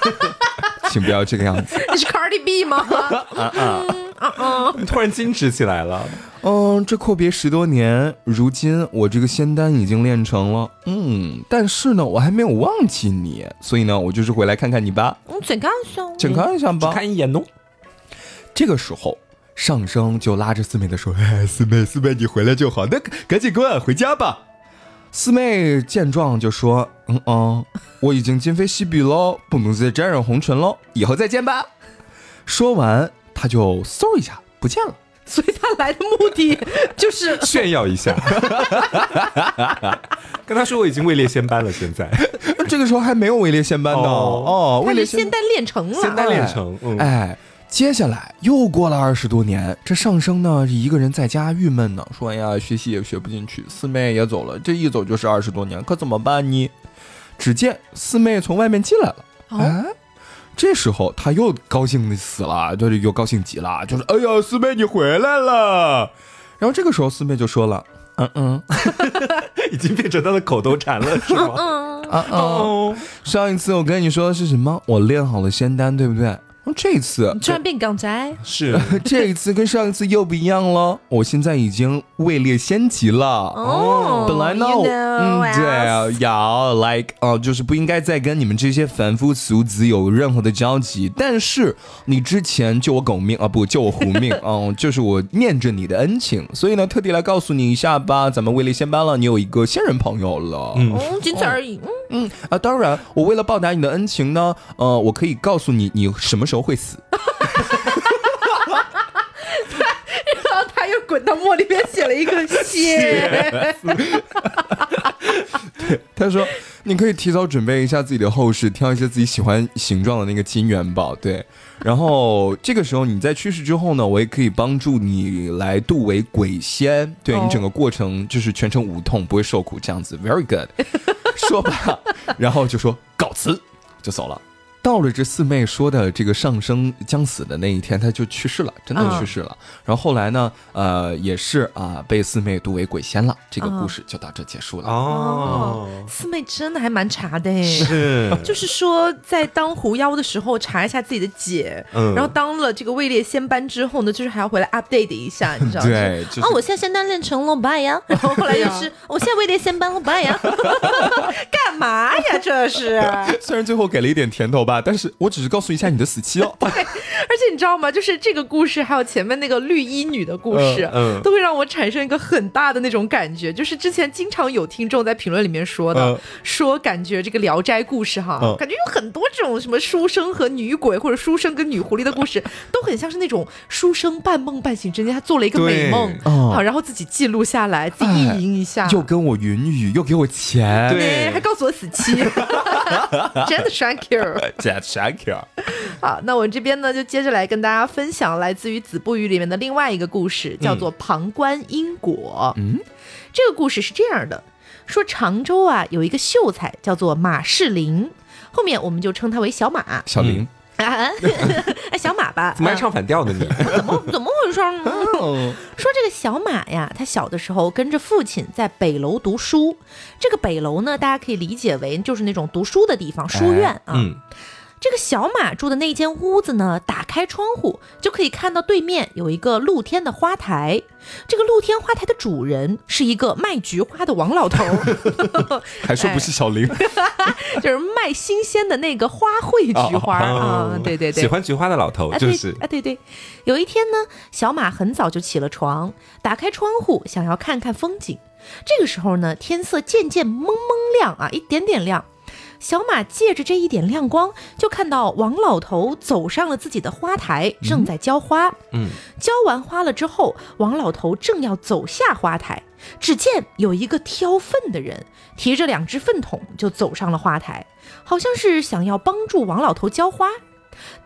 请不要这个样子。你是 Cardi B 吗？啊啊，啊啊！突然矜持起来了。嗯，这阔别十多年，如今我这个仙丹已经练成了，嗯，但是呢，我还没有忘记你，所以呢，我就是回来看看你吧，我再看一下。请看一下吧。看一眼哦。这个时候，上生就拉着四妹的手，哎，四妹，四妹，你回来就好，那赶紧跟俺回家吧。四妹见状就说：“嗯嗯，我已经今非昔比喽，不能再沾染红尘喽，以后再见吧。”说完，她就嗖一下不见了。所以他来的目的就是 炫耀一下，跟他说我已经位列仙班了，现在 这个时候还没有位列仙班呢。哦哦，位列他是仙丹练成了，仙丹练成，嗯，哎，接下来又过了二十多年，这上升呢一个人在家郁闷呢，说：“哎呀，学习也学不进去，四妹也走了，这一走就是二十多年，可怎么办呢？”只见四妹从外面进来了，哦哎，这时候他又高兴的死了，就是又高兴极了，就是哎呀，四妹你回来了。然后这个时候四妹就说了：“嗯嗯 已经变成他的口头禅了，是吗？嗯，嗯啊，哦，上一次我跟你说的是什么？我练好了仙丹，对不对？这一次突然变港宅，是 这一次跟上一次又不一样了，我现在已经位列仙级了。哦本来呢，you 我 know 嗯，对啊，要 like 哦、就是不应该再跟你们这些凡夫俗子有任何的交集。但是你之前救我狗命啊，不救我狐命，嗯，就是我念着你的恩情，所以呢，特地来告诉你一下吧，咱们位列仙班了，你有一个仙人朋友了。嗯哦，仅此而已。嗯，嗯啊，当然，我为了报答你的恩情呢，呃，我可以告诉你你什么时候会死。然后他又滚到墨里面写了一个 谢，他说：“你可以提早准备一下自己的后事，挑一些自己喜欢形状的那个金元宝，对。然后这个时候你在去世之后呢，我也可以帮助你来度为鬼仙，对、哦你整个过程就是全程无痛，不会受苦，这样子，very good。说吧，然后就说告辞，就走了。到了这四妹说的这个上升将死的那一天，她就去世了，真的嗯去世了。然后后来呢，呃，也是啊、被四妹读为鬼仙了。这个嗯故事就到这结束了。哦，四妹真的还蛮茶的哎。是，就是说，在当狐妖的时候查一下自己的姐，嗯然后当了这个位列仙班之后呢，就是还要回来 update 一下，你知道吗？对就是哦，我现在仙丹练成了，拜呀。然 后后来又是，我现在位列仙班了，拜呀。干嘛呀？这是。虽然最后给了一点甜头吧，但是我只是告诉一下你的死期哦。对而且你知道吗？就是这个故事，还有前面那个绿衣女的故事，嗯嗯都会让我产生一个很大的那种感觉。就是之前经常有听众在评论里面说的，嗯说感觉这个《聊斋》故事哈，嗯感觉有很多这种什么书生和女鬼，或者书生跟女狐狸的故事，都很像是那种书生半梦半醒之间，他做了一个美梦好，然后自己记录下来，自己意淫一下。又跟我云雨，又给我钱，对哎还告诉我死期，真的 thank you。好，那我这边呢，就接着来跟大家分享来自于《子不语》里面的另外一个故事，叫做《旁观因果》。嗯，这个故事是这样的：说常州啊有一个秀才叫做马士林，后面我们就称他为小马。小林，啊，哎，小马吧？怎么还唱反调呢你？啊 怎么怎么回事呢？嗯，说这个小马呀，他小的时候跟着父亲在北楼读书。这个北楼呢，大家可以理解为就是那种读书的地方，书院啊。嗯，这个小马住的那间屋子呢，打开窗户就可以看到对面有一个露天的花台。这个露天花台的主人是一个卖菊花的王老头，还说不是小林，就是卖新鲜的那个花卉菊花啊哦。对对对，喜欢菊花的老头就是啊，对对。有一天呢，小马很早就起了床，打开窗户想要看看风景。这个时候呢，天色渐渐蒙蒙亮啊，一点点亮。小马借着这一点亮光，就看到王老头走上了自己的花台，正在浇花。嗯，浇完花了之后，王老头正要走下花台，只见有一个挑粪的人提着两只粪桶就走上了花台，好像是想要帮助王老头浇花。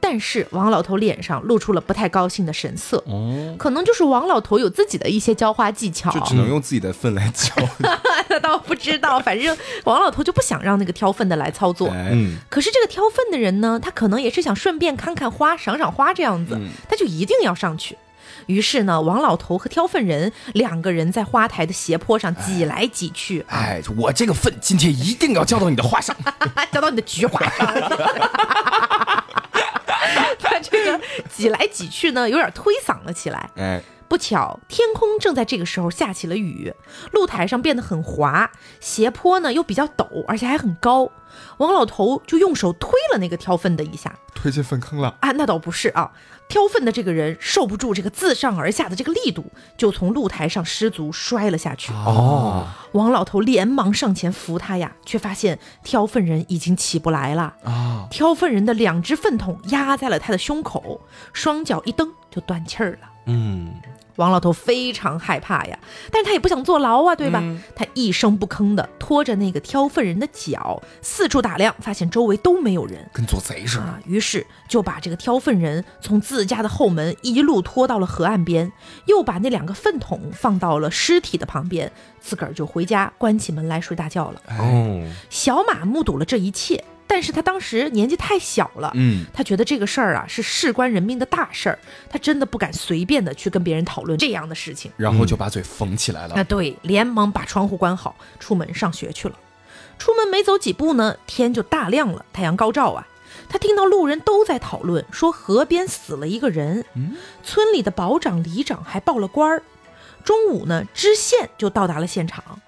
但是王老头脸上露出了不太高兴的神色，哦，可能就是王老头有自己的一些浇花技巧，就只能用自己的粪来浇。那 倒不知道，反正王老头就不想让那个挑粪的来操作。哎嗯，可是这个挑粪的人呢，他可能也是想顺便看看花、赏赏花这样子，嗯他就一定要上去。于是呢，王老头和挑粪人两个人在花台的斜坡上挤来挤去，哎，我这个粪今天一定要浇到你的花上。浇到你的菊花上。挤来挤去呢，有点推搡了起来。哎，不巧，天空正在这个时候下起了雨，露台上变得很滑，斜坡呢又比较陡，而且还很高。王老头就用手推了那个挑粪的一下，推进粪坑了。啊，那倒不是啊，挑粪的这个人受不住这个自上而下的这个力度，就从露台上失足摔了下去。哦，王老头连忙上前扶他呀，却发现挑粪人已经起不来了。啊，挑粪人的两只粪桶压在了他的胸口，双脚一蹬就断气儿了。嗯，王老头非常害怕呀，但是他也不想坐牢啊，对吧？嗯他一声不吭的拖着那个挑粪人的脚，四处打量，发现周围都没有人。跟做贼似的。啊，于是就把这个挑粪人从自家的后门一路拖到了河岸边，又把那两个粪桶放到了尸体的旁边，自个儿就回家关起门来睡大觉了。哎，哦，小马目睹了这一切，但是他当时年纪太小了，嗯，他觉得这个事儿啊是事关人命的大事儿，他真的不敢随便的去跟别人讨论这样的事情。然后就把嘴缝起来了。那，对，连忙把窗户关好，出门上学去了。出门没走几步呢，天就大亮了，太阳高照啊。他听到路人都在讨论，说河边死了一个人，嗯村里的保长、里长还报了官儿。中午呢，知县就到达了现场，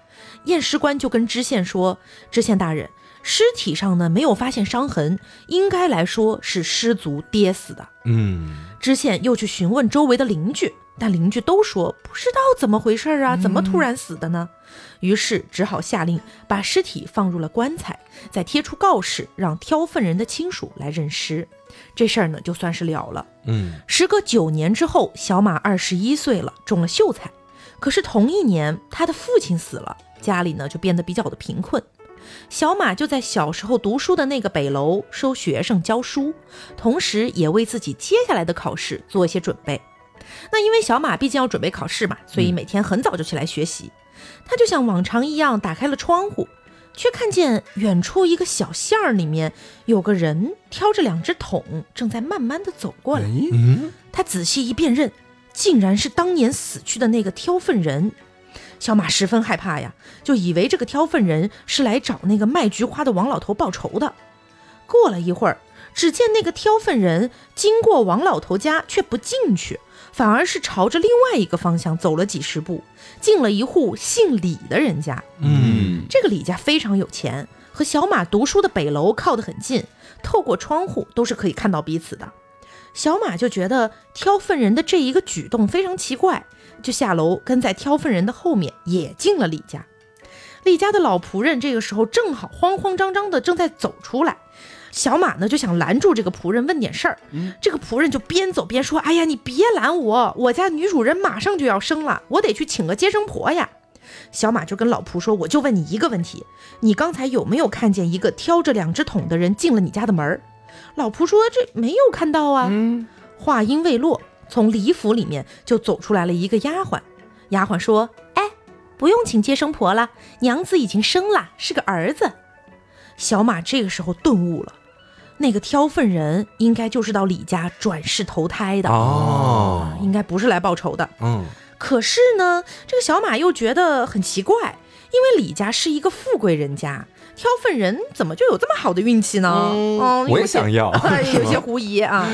验尸官就跟知县说：“知县大人，尸体上呢没有发现伤痕，应该来说是失足跌死的。”嗯，知县又去询问周围的邻居，但邻居都说不知道怎么回事啊，怎么突然死的呢？于是只好下令把尸体放入了棺材，再贴出告示，让挑粪人的亲属来认尸。这事儿呢，就算是了了。嗯，时隔九年之后，小马二十一岁了，中了秀才。可是同一年，他的父亲死了，家里呢就变得比较的贫困。小马就在小时候读书的那个北楼收学生教书，同时也为自己接下来的考试做一些准备。那因为小马毕竟要准备考试嘛，所以每天很早就起来学习。他就像往常一样打开了窗户，却看见远处一个小巷儿里面有个人挑着两只桶，正在慢慢的走过来。他仔细一辨认，竟然是当年死去的那个挑粪人。小马十分害怕呀，就以为这个挑粪人是来找那个卖菊花的王老头报仇的。过了一会儿，只见那个挑粪人经过王老头家，却不进去，反而是朝着另外一个方向走了几十步，进了一户姓李的人家。嗯，这个李家非常有钱，和小马读书的北楼靠得很近，透过窗户都是可以看到彼此的。小马就觉得挑粪人的这一个举动非常奇怪，就下楼跟在挑粪人的后面也进了李家。李家的老仆人这个时候正好慌慌张张的正在走出来，小马呢就想拦住这个仆人问点事儿，这个仆人就边走边说：“哎呀，你别拦我，我家女主人马上就要生了，我得去请个接生婆呀。”小马就跟老仆说：“我就问你一个问题，你刚才有没有看见一个挑着两只桶的人进了你家的门？”老仆说：“这没有看到啊。嗯，话音未落，从李府里面就走出来了一个丫鬟。丫鬟说：“哎，不用请接生婆了，娘子已经生了，是个儿子。”小马这个时候顿悟了，那个挑粪人应该就是到李家转世投胎的哦啊，应该不是来报仇的。嗯，可是呢，这个小马又觉得很奇怪，因为李家是一个富贵人家，挑粪人怎么就有这么好的运气呢？嗯嗯，我也想要 有些狐疑啊。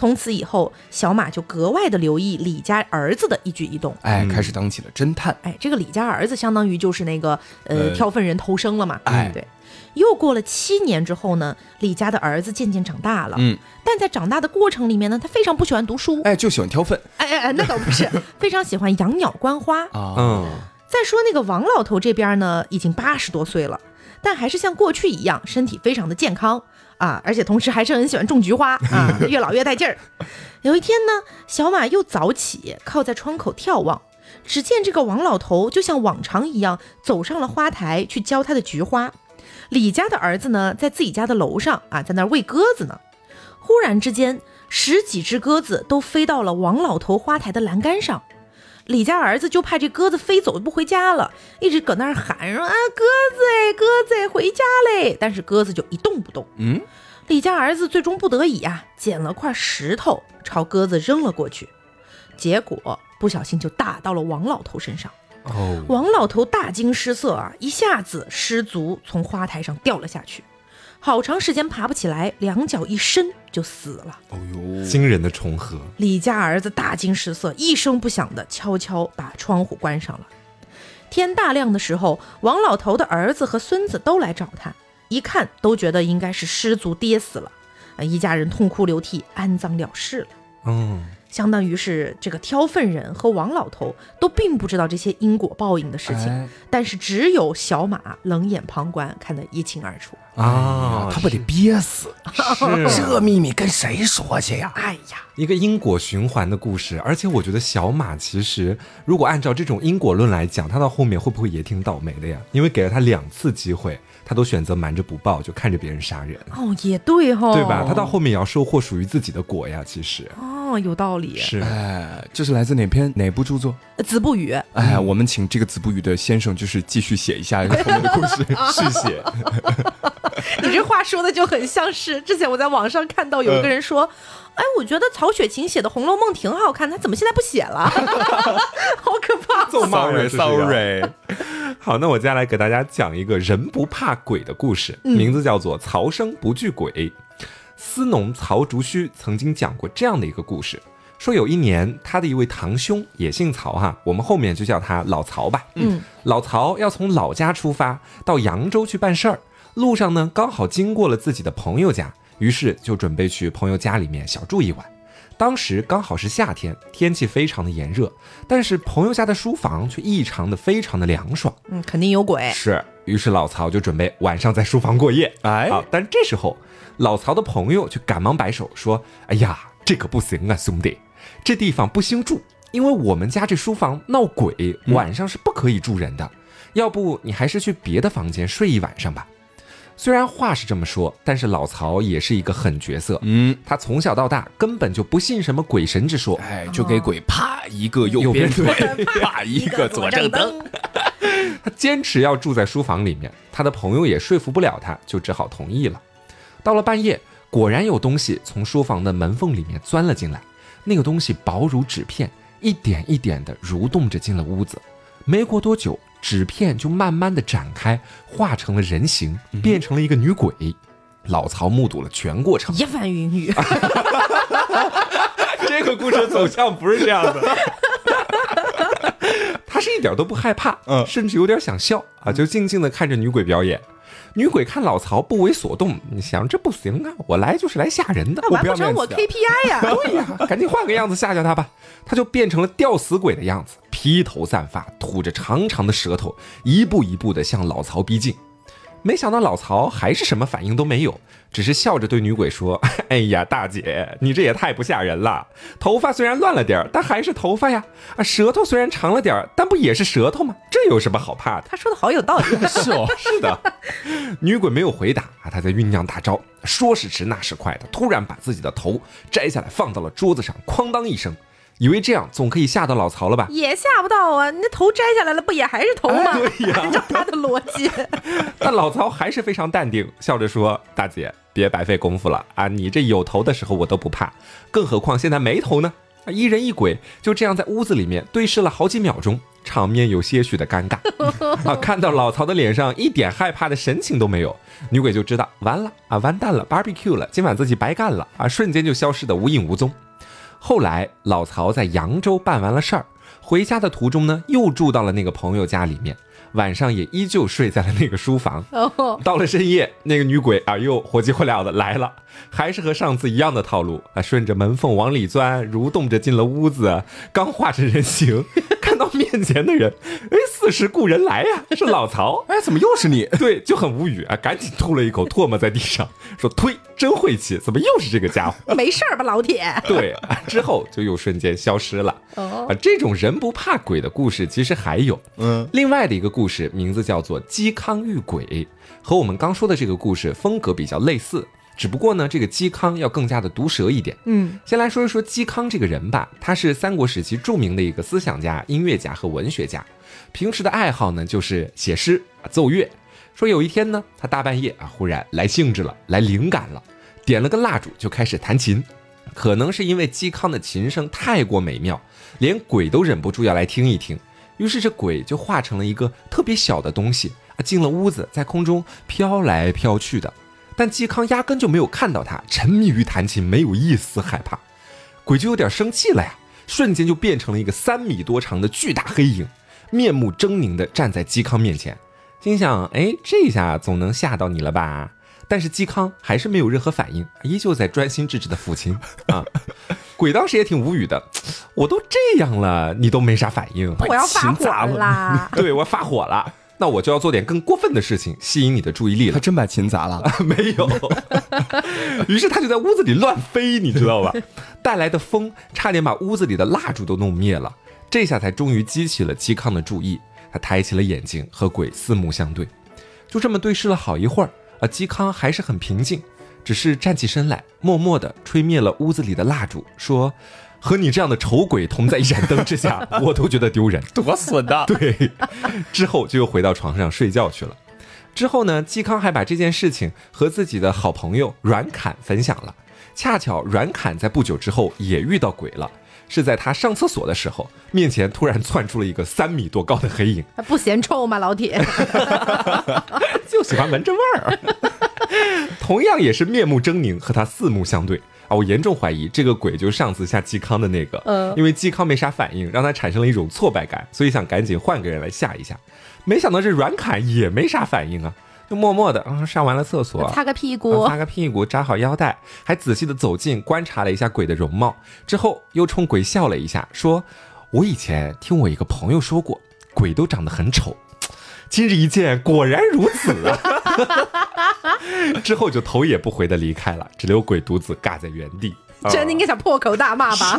从此以后，小马就格外的留意李家儿子的一举一动。哎，嗯开始当起了侦探。哎，这个李家儿子相当于就是那个呃呃挑粪人偷生了嘛。哎对。又过了七年之后呢，李家的儿子渐渐长大了。嗯，但在长大的过程里面呢，他非常不喜欢读书。哎，就喜欢挑粪哎哎哎，那倒不是，非常喜欢养鸟观花。啊。嗯，再说那个王老头这边呢，已经八十多岁了，但还是像过去一样，身体非常的健康啊，而且同时还是很喜欢种菊花啊，越老越带劲儿。有一天呢，小马又早起，靠在窗口眺望，只见这个王老头就像往常一样走上了花台去浇他的菊花。李家的儿子呢，在自己家的楼上啊，在那儿喂鸽子呢。忽然之间，十几只鸽子都飞到了王老头花台的栏杆上。李家儿子就怕这鸽子飞走不回家了，一直搁那儿喊说啊鸽子哎鸽子哎回家嘞，但是鸽子就一动不动。嗯，李家儿子最终不得已啊，捡了块石头朝鸽子扔了过去，结果不小心就打到了王老头身上。哦，王老头大惊失色啊，一下子失足从花台上掉了下去，好长时间爬不起来，两脚一伸就死了。哦呦，惊人的重合，李家儿子大惊失色，一声不响的悄悄把窗户关上了。天大亮的时候，王老头的儿子和孙子都来找他，一看都觉得应该是失足跌死了，啊，一家人痛哭流涕，安葬了事了。嗯，相当于是这个挑粪人和王老头都并不知道这些因果报应的事情，哎但是只有小马冷眼旁观，看得一清二楚。啊，他不得憋死？是 这秘密跟谁说去呀？哎呀，一个因果循环的故事，而且我觉得小马其实，如果按照这种因果论来讲，他到后面会不会也挺倒霉的呀？因为给了他两次机会，他都选择瞒着不报，就看着别人杀人，哦，也对哈、对吧？他到后面也要收获属于自己的果呀。其实哦，有道理。是哎，这是来自哪篇哪部著作？子不语，哎，我们请这个子不语的先生，就是继续写一下后面的故事。续写，你这话说的就很像是之前我在网上看到有一个人说，哎，我觉得曹雪芹写的《红楼梦》挺好看，他怎么现在不写了？好可怕！咒骂人 Sorry，Sorry，好，那我接下来给大家讲一个人不怕鬼的故事，名字叫做《曹生不惧鬼》。司农曹竹虚曾经讲过这样的一个故事，说有一年他的一位堂兄也姓曹哈，我们后面就叫他老曹吧。嗯，老曹要从老家出发到扬州去办事儿，路上呢刚好经过了自己的朋友家，于是就准备去朋友家里面小住一晚。当时刚好是夏天，天气非常的炎热，但是朋友家的书房却异常的非常的凉爽。嗯，肯定有鬼。是，于是老曹就准备晚上在书房过夜。哎啊，但这时候老曹的朋友就赶忙摆手说：“哎呀，这可不行啊，兄弟，这地方不兴住，因为我们家这书房闹鬼，晚上是不可以住人的。要不你还是去别的房间睡一晚上吧。”虽然话是这么说，但是老曹也是一个狠角色。嗯，他从小到大根本就不信什么鬼神之说，哎，就给鬼啪一个右右边腿，啪一个左正蹬。他坚持要住在书房里面，他的朋友也说服不了他，就只好同意了。到了半夜，果然有东西从书房的门缝里面钻了进来，那个东西薄如纸片，一点一点的蠕动着进了屋子。没过多久，纸片就慢慢的展开，化成了人形，变成了一个女鬼。老曹目睹了全过程，一番云雨 这个故事走向不是这样的。他是一点都不害怕，嗯甚至有点想笑啊，就静静的看着女鬼表演。女鬼看老曹不为所动，你想这不行啊，我来就是来吓人的，完不要不成我 KPI 呀、对呀，赶紧换个样子吓吓他吧。他就变成了吊死鬼的样子，披头散发，吐着长长的舌头，一步一步的向老曹逼近。没想到老曹还是什么反应都没有，只是笑着对女鬼说：“哎呀，大姐，你这也太不吓人了。头发虽然乱了点儿，但还是头发呀。啊，舌头虽然长了点儿，但不也是舌头吗？这有什么好怕的？”他说的好有道理。是哦，是的，女鬼没有回答啊，她在酝酿大招。说时迟，那时快的，突然把自己的头摘下来放到了桌子上，哐当一声，以为这样总可以吓到老曹了吧？也吓不到啊！你那头摘下来了，不也还是头吗？对呀按照他的逻辑，但老曹还是非常淡定，笑着说：“大姐，别白费功夫了啊！你这有头的时候我都不怕，更何况现在没头呢？”啊，一人一鬼就这样在屋子里面对视了好几秒钟，场面有些许的尴尬。啊，看到老曹的脸上一点害怕的神情都没有，女鬼就知道完了啊，完蛋了，barbecue 了，今晚自己白干了啊，瞬间就消失的无影无踪。后来老曹在扬州办完了事儿，回家的途中呢，又住到了那个朋友家里面，晚上也依旧睡在了那个书房。哦，到了深夜，那个女鬼啊又火急火燎的来了，还是和上次一样的套路啊，顺着门缝往里钻，蠕动着进了屋子。刚化成人形，看到面前的人，哎，似是故人来呀、是老曹。哎，怎么又是你？对，就很无语啊，赶紧吐了一口唾沫在地上，说：“呸，真晦气，怎么又是这个家伙？”没事儿吧，老铁？对，啊之后就又瞬间消失了。哦啊，这种人不怕鬼的故事其实还有，嗯，另外的一个故事名字叫做《嵇康遇鬼》，和我们刚说的这个故事风格比较类似，只不过呢，这个嵇康要更加的毒舌一点。嗯，先来说一说嵇康这个人吧，他是三国时期著名的一个思想家、音乐家和文学家，平时的爱好呢就是写诗、啊奏乐。说有一天呢，他大半夜啊，忽然来兴致了，来灵感了，点了个蜡烛就开始弹琴。可能是因为嵇康的琴声太过美妙，连鬼都忍不住要来听一听。于是这鬼就化成了一个特别小的东西啊，进了屋子，在空中飘来飘去的。但嵇康压根就没有看到他，沉迷于弹琴，没有一丝害怕。鬼就有点生气了呀，瞬间就变成了一个三米多长的巨大黑影，面目狰狞的站在嵇康面前，心想：哎，这下总能吓到你了吧？但是嵇康还是没有任何反应，依旧在专心致志的抚琴啊。鬼当时也挺无语的，我都这样了，你都没啥反应，我要发火琴砸了啦！对我发火了，那我就要做点更过分的事情，吸引你的注意力了。他真把琴砸了。没有，于是他就在屋子里乱飞，你知道吧？带来的风差点把屋子里的蜡烛都弄灭了，这下才终于激起了嵇康的注意。他抬起了眼睛，和鬼四目相对，就这么对视了好一会儿。啊，嵇康还是很平静，只是站起身来，默默地吹灭了屋子里的蜡烛，说：“和你这样的丑鬼同在一盏灯之下，我都觉得丢人。”多损的！对，之后就又回到床上睡觉去了。之后呢，嵇康还把这件事情和自己的好朋友阮侃分享了。恰巧阮侃在不久之后也遇到鬼了，是在他上厕所的时候，面前突然窜出了一个三米多高的黑影，他 不嫌臭吗，老铁？就喜欢闻这味儿。同样也是面目狰狞，和他四目相对啊！我严重怀疑这个鬼就是上次吓嵇康的那个，嗯因为嵇康没啥反应，让他产生了一种挫败感，所以想赶紧换个人来吓一下。没想到这阮侃也没啥反应啊，就默默的啊上完了厕所，擦个屁啊股擦，个屁股，扎好腰带，还仔细的走近观察了一下鬼的容貌，之后又冲鬼笑了一下，说：“我以前听我一个朋友说过，鬼都长得很丑。”今日一见，果然如此！之后就头也不回的离开了，只留鬼独自尬在原地。真的应该想破口大骂吧？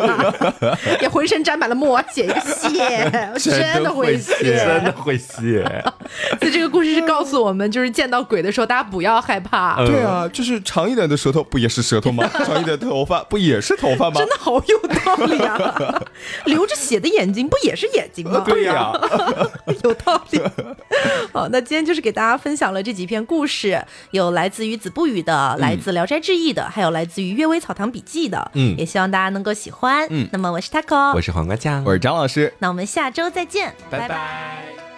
也浑身沾满了墨，写一个谢，真的会真。的会谢。所以这个故事是告诉我们，就是见到鬼的时候，大家不要害怕，嗯对啊，就是长一点的舌头不也是舌头吗？长一点的头发不也是头发吗真？的好有道理啊！流着血的眼睛不也是眼睛吗？对呀、有道理。好，那今天就是给大家分享了这几篇故事，有来自于子不语的，来自《聊斋志异》的，还有来自于《阅微草堂笔记》的。嗯也希望大家能够喜欢。嗯那么我是 taco，我是黄瓜酱，我是张老师。那我们下周再见，拜拜